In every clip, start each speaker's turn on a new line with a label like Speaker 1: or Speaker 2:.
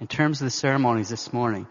Speaker 1: In terms of the ceremonies this morning,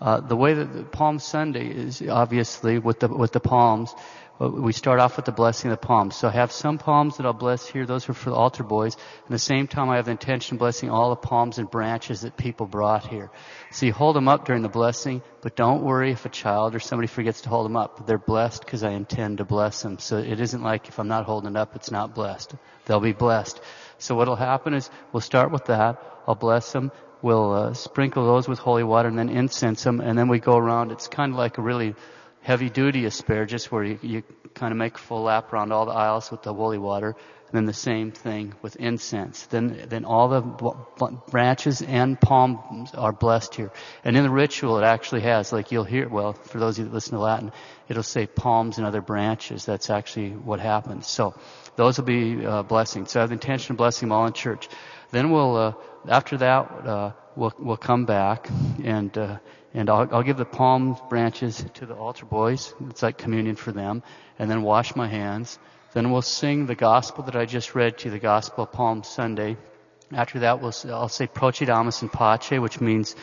Speaker 1: uh, the way that Palm Sunday is obviously with the with the palms. uh, We start off with the blessing of the palms. So I have some palms that I'll bless here. Those are for the altar boys. At the same time, I have the intention of blessing all the palms and branches that people brought here. So you hold them up during the blessing, but don't worry if a child or somebody forgets to hold them up. They're blessed because I intend to bless them. So it isn't like if I'm not holding it up, it's not blessed. They'll be blessed. So what'll happen is we'll start with that. I'll bless them. We'll uh, sprinkle those with holy water and then incense them, and then we go around. It's kind of like a really heavy duty Asperges where you, you kind of make a full lap around all the aisles with the holy water, and then the same thing with incense. Then, then all the branches and palms are blessed here. And in the ritual, it actually has, like you'll hear, well, for those of you that listen to Latin, it'll say palms and other branches. That's actually what happens. So, those will be uh, blessings. So I have the intention of blessing them all in church. Then we'll, uh, after that, uh, we'll, we'll come back and, uh, and I'll, I'll give the palm branches to the altar boys. It's like communion for them. And then wash my hands. Then we'll sing the gospel that I just read to you, the gospel of Palm Sunday. After that, we'll, I'll say Procedamus in Pace, which means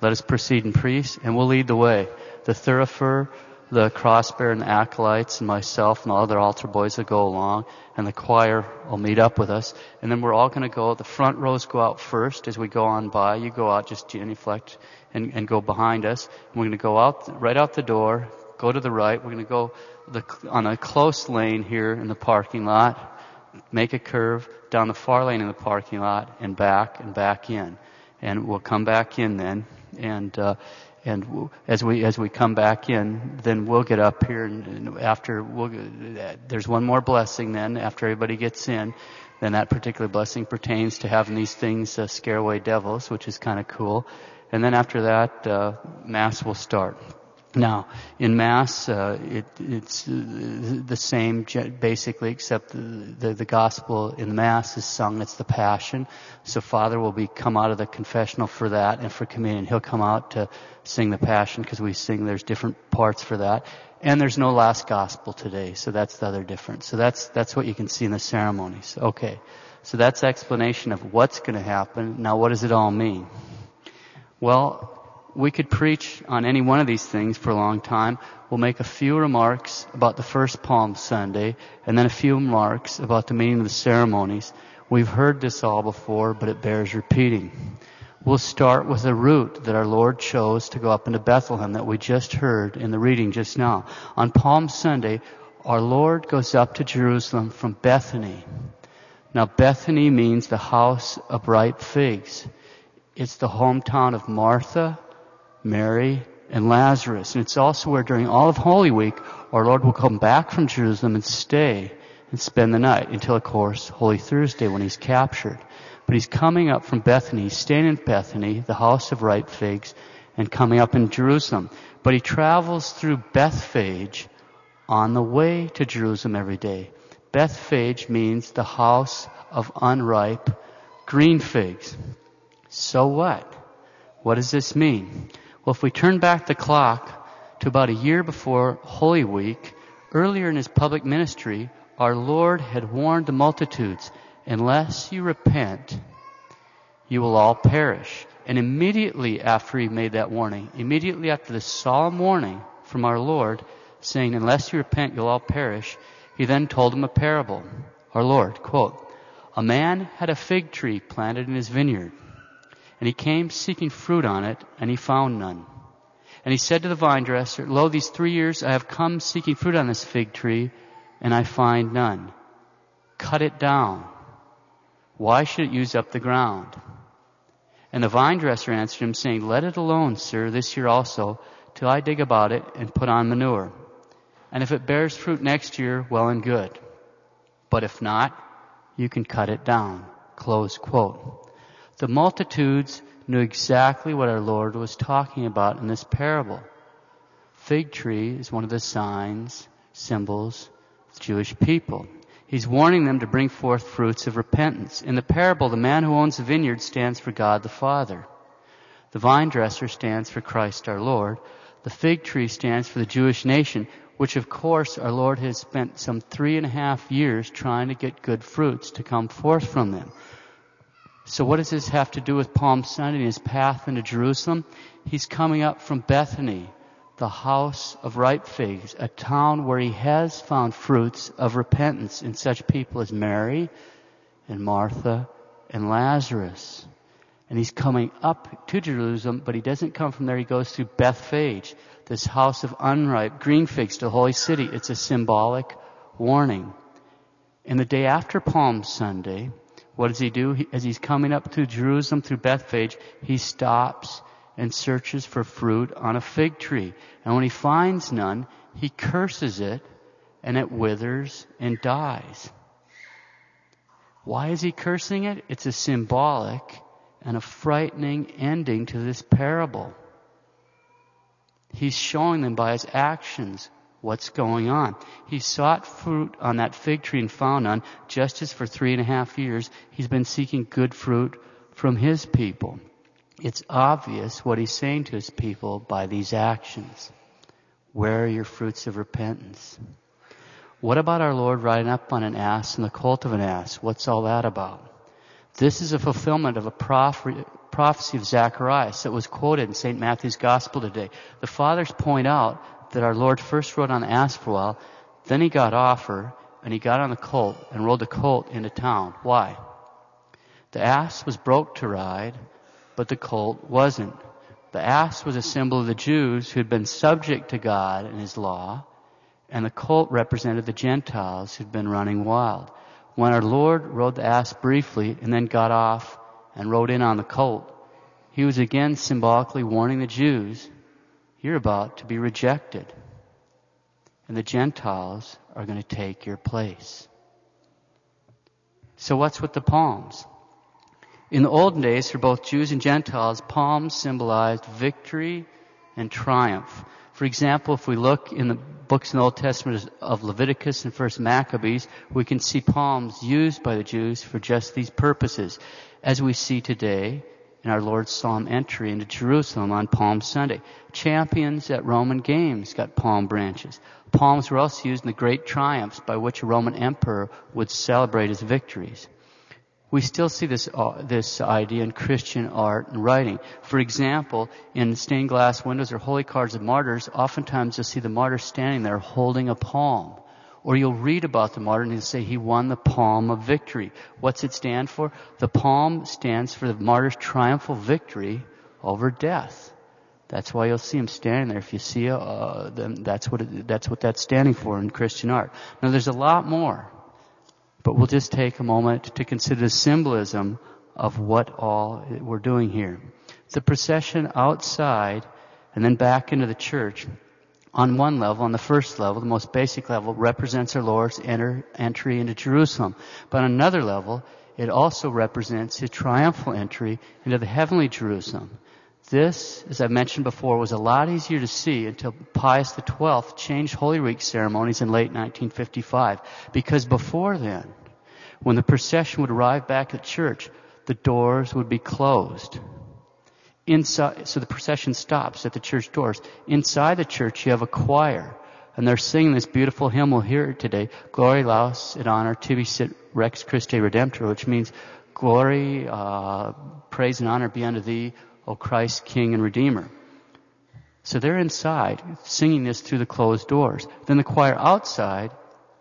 Speaker 1: let us proceed in peace, and we'll lead the way. The thurifer, the crossbearer and the acolytes and myself and the other altar boys will go along and the choir will meet up with us. And then we're all going to go the front rows go out first as we go on by. You go out just genuflect and, and go behind us. And we're going to go out right out the door go to the right. We're going to go the, on a close lane here in the parking lot make a curve down the far lane in the parking lot and back and back in. And we'll come back in then. And uh, and as we as we come back in, then we'll get up here, and, and after we'll, there's one more blessing. Then after everybody gets in, then that particular blessing pertains to having these things uh, scare away devils, which is kind of cool. And then after that, uh, mass will start. Now, in Mass, uh, it, it's uh, the same basically, except the, the, the gospel in the Mass is sung. It's the Passion. So Father will be come out of the confessional for that, and for communion, he'll come out to sing the Passion because we sing. There's different parts for that, and there's no last gospel today, so that's the other difference. So that's that's what you can see in the ceremonies. Okay, so that's explanation of what's going to happen. Now, what does it all mean? Well, we could preach on any one of these things for a long time. We'll make a few remarks about the first Palm Sunday and then a few remarks about the meaning of the ceremonies. We've heard this all before, but it bears repeating. We'll start with the route that our Lord chose to go up into Bethlehem that we just heard in the reading just now. On Palm Sunday, our Lord goes up to Jerusalem from Bethany. Now Bethany means the house of ripe figs. It's the hometown of Martha, Mary, and Lazarus. And it's also where during all of Holy Week, our Lord will come back from Jerusalem and stay and spend the night until, of course, Holy Thursday when he's captured. But he's coming up from Bethany. Staying in Bethany, the house of ripe figs, and coming up in Jerusalem. But he travels through Bethphage on the way to Jerusalem every day. Bethphage means the house of unripe green figs. So what? What does this mean? Well, if we turn back the clock to about a year before Holy Week, earlier in his public ministry, our Lord had warned the multitudes, unless you repent, you will all perish. And immediately after he made that warning, immediately after the solemn warning from our Lord, saying, unless you repent, you'll all perish, he then told them a parable. Our Lord, quote, a man had a fig tree planted in his vineyard, and he came seeking fruit on it, and he found none. And he said to the vine dresser, Lo, these three years I have come seeking fruit on this fig tree, and I find none. Cut it down. Why should it use up the ground? And the vine dresser answered him, saying, Let it alone, sir, this year also, till I dig about it and put on manure. And if it bears fruit next year, well and good. But if not, you can cut it down. Close quote. The multitudes knew exactly what our Lord was talking about in this parable. Fig tree is one of the signs, symbols of the Jewish people. He's warning them to bring forth fruits of repentance. In the parable, the man who owns the vineyard stands for God the Father. The vine dresser stands for Christ our Lord. The fig tree stands for the Jewish nation, which of course our Lord has spent some three and a half years trying to get good fruits to come forth from them. So what does this have to do with Palm Sunday and his path into Jerusalem? He's coming up from Bethany, the house of ripe figs, a town where he has found fruits of repentance in such people as Mary and Martha and Lazarus. And he's coming up to Jerusalem, but he doesn't come from there. He goes through Bethphage, this house of unripe green figs to the holy city. It's a symbolic warning. And the day after Palm Sunday, what does he do? He, as he's coming up to Jerusalem through Bethphage, he stops and searches for fruit on a fig tree. And when he finds none, he curses it and it withers and dies. Why is he cursing it? It's a symbolic and a frightening ending to this parable. He's showing them by his actions what's going on. He sought fruit on that fig tree and found none, just as for three and a half years he's been seeking good fruit from his people. It's obvious what he's saying to his people by these actions. Where are your fruits of repentance? What about our Lord riding up on an ass and the colt of an ass? What's all that about? This is a fulfillment of a prophecy of Zacharias that was quoted in St. Matthew's Gospel today. The fathers point out that our Lord first rode on the ass for a while, then he got off her, and he got on the colt and rode the colt into town. Why? The ass was broke to ride, but the colt wasn't. The ass was a symbol of the Jews who had been subject to God and His law, and the colt represented the Gentiles who'd been running wild. When our Lord rode the ass briefly and then got off and rode in on the colt, he was again symbolically warning the Jews you're about to be rejected. And the Gentiles are going to take your place. So what's with the palms? In the olden days, for both Jews and Gentiles, palms symbolized victory and triumph. For example, if we look in the books in the Old Testament of Leviticus and First Maccabees, we can see palms used by the Jews for just these purposes. As we see today, in our Lord's solemn entry into Jerusalem on Palm Sunday. Champions at Roman games got palm branches. Palms were also used in the great triumphs by which a Roman emperor would celebrate his victories. We still see this, uh, this idea in Christian art and writing. For example, in stained glass windows or holy cards of martyrs, oftentimes you'll see the martyr standing there holding a palm. Or you'll read about the martyr and say he won the palm of victory. What's it stand for? The palm stands for the martyr's triumphal victory over death. That's why you'll see him standing there. If you see, uh, then that's what it, that's what that's standing for in Christian art. Now, there's a lot more, but we'll just take a moment to consider the symbolism of what all we're doing here. The procession outside and then back into the church on one level, on the first level, the most basic level, represents our Lord's enter, entry into Jerusalem. But on another level, it also represents his triumphal entry into the heavenly Jerusalem. This, as I mentioned before, was a lot easier to see until Pius XII changed Holy Week ceremonies in late 1955. Because before then, when the procession would arrive back at church, the doors would be closed. Inside, so the procession stops at the church doors. Inside the church, you have a choir, and they're singing this beautiful hymn we'll hear today, Gloria Laus et honor tibi sit rex Christe Redemptor, which means glory, uh, praise and honor be unto thee, O Christ, King and Redeemer. So they're inside, singing this through the closed doors. Then the choir outside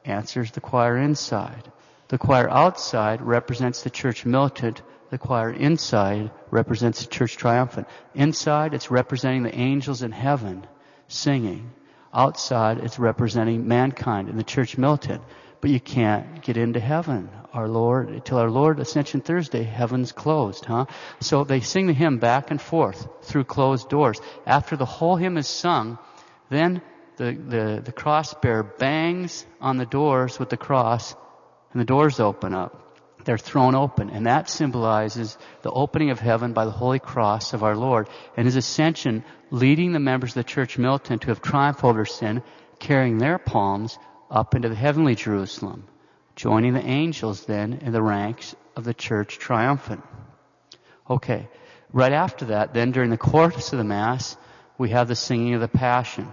Speaker 1: answers the choir inside. The choir outside represents the church militant the choir inside represents the church triumphant. Inside, it's representing the angels in heaven singing. Outside, it's representing mankind in the church militant. But you can't get into heaven. Our Lord, till our Lord Ascension Thursday, heaven's closed, huh? So they sing the hymn back and forth through closed doors. After the whole hymn is sung, then the, the, the cross bearer bangs on the doors with the cross and the doors open up they're thrown open. And that symbolizes the opening of heaven by the holy cross of our Lord and his ascension leading the members of the church militant to have triumphed over sin, carrying their palms up into the heavenly Jerusalem, joining the angels then in the ranks of the church triumphant. Okay. Right after that, then during the course of the Mass, we have the singing of the Passion.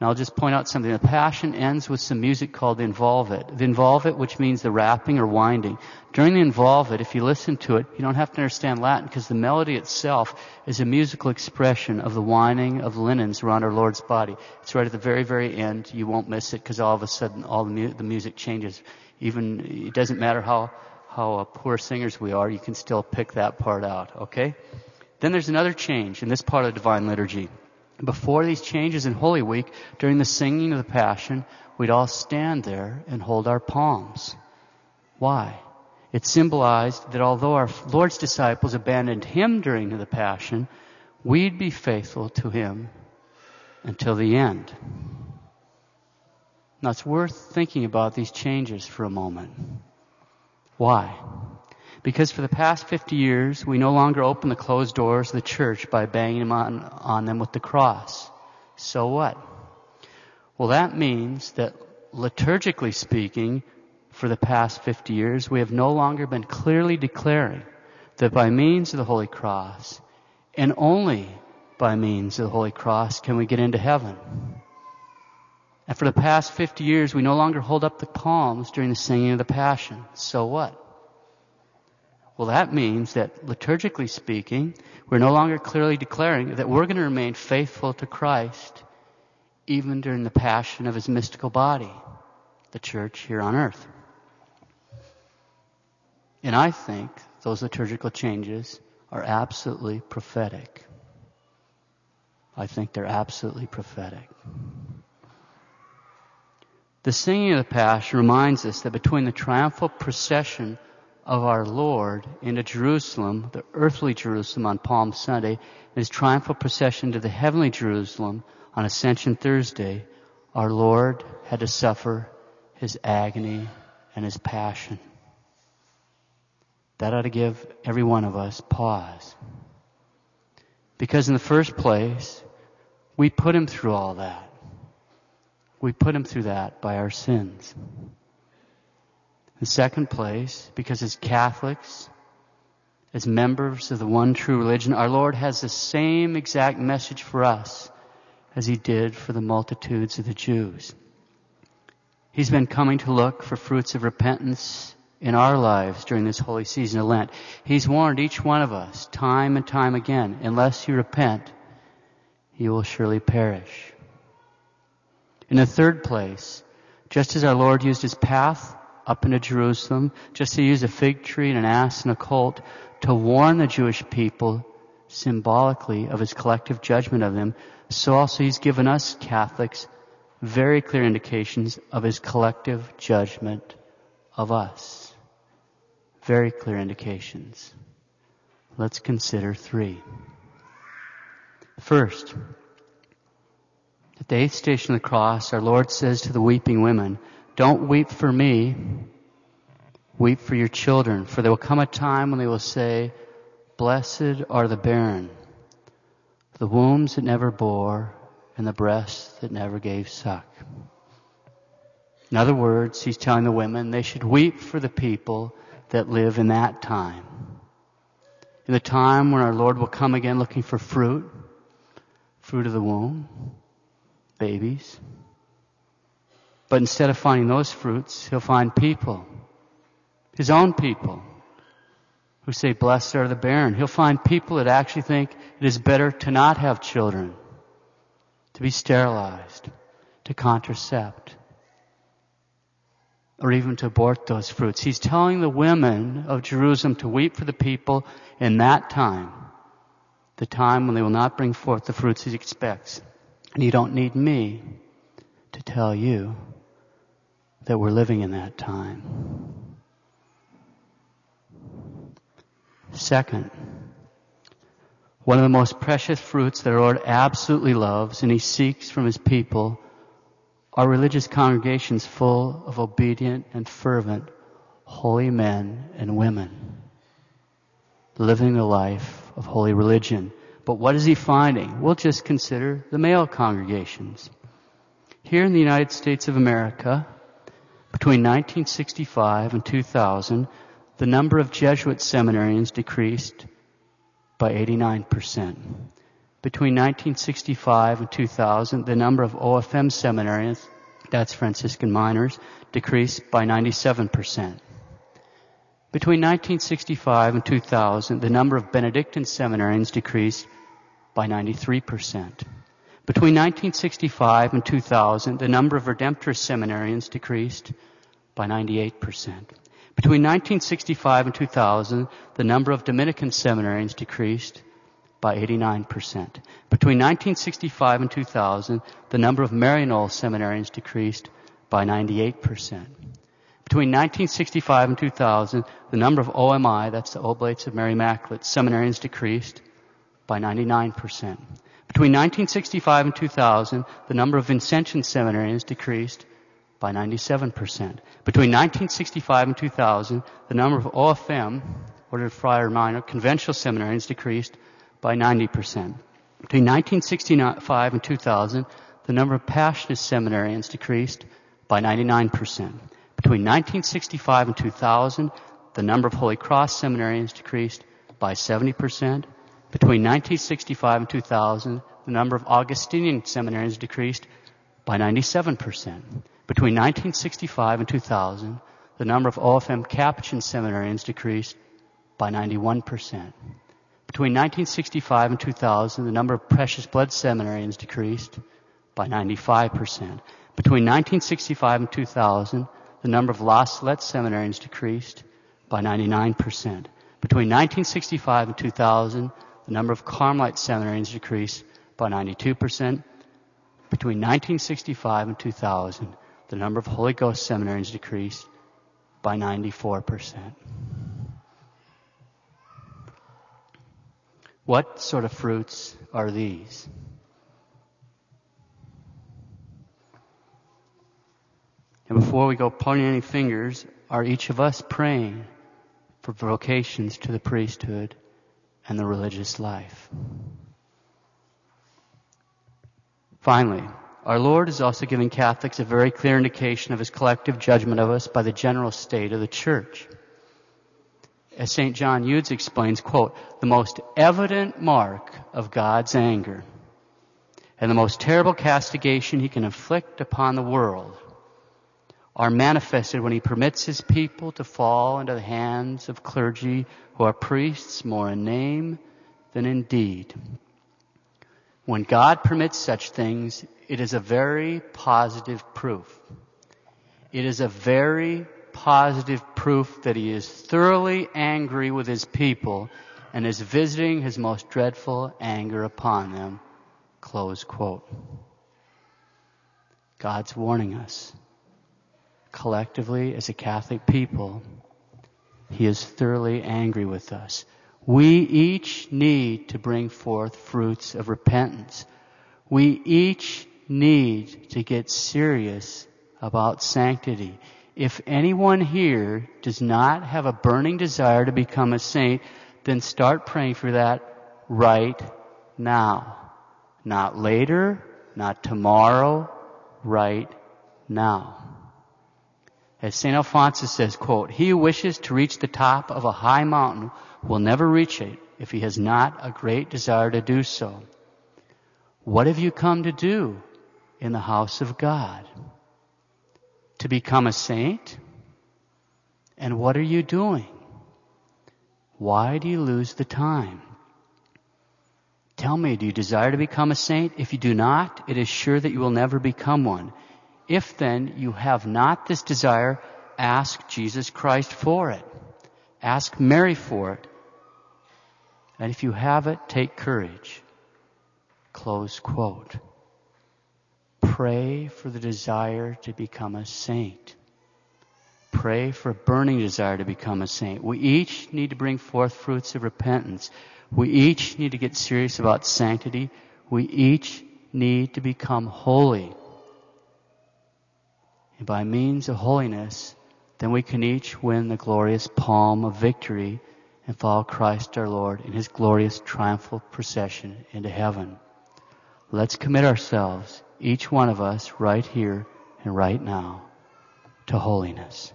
Speaker 1: And I'll just point out something. The Passion ends with some music called the It. The Involvit, which means the wrapping or winding. During the Involvit, if you listen to it, you don't have to understand Latin because the melody itself is a musical expression of the winding of linens around our Lord's body. It's right at the very, very end. You won't miss it because all of a sudden all the, mu- the music changes. Even, it doesn't matter how, how uh, poor singers we are, you can still pick that part out, okay? Then there's another change in this part of the Divine Liturgy. Before these changes in Holy Week, during the singing of the Passion, we'd all stand there and hold our palms. Why? It symbolized that although our Lord's disciples abandoned Him during the Passion, we'd be faithful to Him until the end. Now it's worth thinking about these changes for a moment. Why? Because for the past 50 years, we no longer open the closed doors of the church by banging on, on them with the cross. So what? Well, that means that liturgically speaking, for the past 50 years, we have no longer been clearly declaring that by means of the Holy Cross, and only by means of the Holy Cross, can we get into heaven. And for the past 50 years, we no longer hold up the palms during the singing of the Passion. So what? Well, that means that liturgically speaking, we're no longer clearly declaring that we're going to remain faithful to Christ even during the passion of his mystical body, the church here on earth. And I think those liturgical changes are absolutely prophetic. I think they're absolutely prophetic. The singing of the Passion reminds us that between the triumphal procession of our Lord into Jerusalem, the earthly Jerusalem on Palm Sunday, and his triumphal procession to the heavenly Jerusalem on Ascension Thursday, our Lord had to suffer his agony and his passion. That ought to give every one of us pause. Because in the first place, we put him through all that. We put him through that by our sins. In second place, because as Catholics, as members of the one true religion, our Lord has the same exact message for us as he did for the multitudes of the Jews. He's been coming to look for fruits of repentance in our lives during this holy season of Lent. He's warned each one of us time and time again, unless you repent, you will surely perish. In the third place, just as our Lord used his path up into Jerusalem just to use a fig tree and an ass and a colt to warn the Jewish people symbolically of his collective judgment of them. So also he's given us Catholics very clear indications of his collective judgment of us. Very clear indications. Let's consider three. First, at the eighth station of the cross, our Lord says to the weeping women, don't weep for me. Weep for your children, for there will come a time when they will say, Blessed are the barren, the wombs that never bore, and the breasts that never gave suck. In other words, he's telling the women they should weep for the people that live in that time. In the time when our Lord will come again looking for fruit, fruit of the womb, babies, but instead of finding those fruits, he'll find people, his own people, who say, blessed are the barren. He'll find people that actually think it is better to not have children, to be sterilized, to contracept, or even to abort those fruits. He's telling the women of Jerusalem to weep for the people in that time, the time when they will not bring forth the fruits he expects. And you don't need me to tell you that we're living in that time. Second, one of the most precious fruits that our Lord absolutely loves and He seeks from His people are religious congregations full of obedient and fervent holy men and women living the life of holy religion. But what is He finding? We'll just consider the male congregations. Here in the United States of America, between 1965 and 2000, the number of Jesuit seminarians decreased by 89%. Between 1965 and 2000, the number of OFM seminarians, that's Franciscan minors, decreased by 97%. Between 1965 and 2000, the number of Benedictine seminarians decreased by 93%. Between 1965 and 2000, the number of Redemptorist seminarians decreased by 98%. Between 1965 and 2000, the number of Dominican seminarians decreased by 89%. Between 1965 and 2000, the number of Maryknoll seminarians decreased by 98%. Between 1965 and 2000, the number of OMI, that's the Oblates of Mary Immaculate, seminarians decreased by 99%. Between 1965 and 2000, the number of Vincentian seminarians decreased by 97%. Between 1965 and 2000, the number of OFM, Ordered Friar Minor, Conventual seminarians decreased by 90%. Between 1965 and 2000, the number of Passionist seminarians decreased by 99%. Between 1965 and 2000, the number of Holy Cross seminarians decreased by 70%. Between 1965 and 2000, the number of Augustinian seminarians decreased by 97%. Between 1965 and 2000, the number of OFM Capuchin seminarians decreased by 91%. Between 1965 and 2000, the number of precious blood seminarians decreased by 95%. Between 1965 and 2000, the number of La Salette seminarians decreased by 99%. Between 1965 and 2000, the number of Carmelite seminarians decreased by 92%. Between 1965 and 2000, the number of Holy Ghost seminarians decreased by 94%. What sort of fruits are these? And before we go pointing any fingers, are each of us praying for vocations to the priesthood and the religious life? Finally, our Lord is also giving Catholics a very clear indication of his collective judgment of us by the general state of the church. As St. John Eudes explains, quote, the most evident mark of God's anger and the most terrible castigation he can inflict upon the world are manifested when he permits his people to fall into the hands of clergy who are priests more in name than in deed. When God permits such things, it is a very positive proof. It is a very positive proof that he is thoroughly angry with his people and is visiting his most dreadful anger upon them. Close quote. God's warning us. Collectively, as a Catholic people, he is thoroughly angry with us. We each need to bring forth fruits of repentance. We each need to get serious about sanctity. If anyone here does not have a burning desire to become a saint, then start praying for that right now. Not later, not tomorrow, right now. As St. Alphonsus says, quote, He who wishes to reach the top of a high mountain will never reach it if he has not a great desire to do so. What have you come to do in the house of God? To become a saint? And what are you doing? Why do you lose the time? Tell me, do you desire to become a saint? If you do not, it is sure that you will never become one. If then you have not this desire, ask Jesus Christ for it. Ask Mary for it. And if you have it, take courage. Close quote. Pray for the desire to become a saint. Pray for a burning desire to become a saint. We each need to bring forth fruits of repentance. We each need to get serious about sanctity. We each need to become holy. And by means of holiness, then we can each win the glorious palm of victory and follow Christ our Lord in his glorious triumphal procession into heaven. Let's commit ourselves, each one of us, right here and right now, to holiness.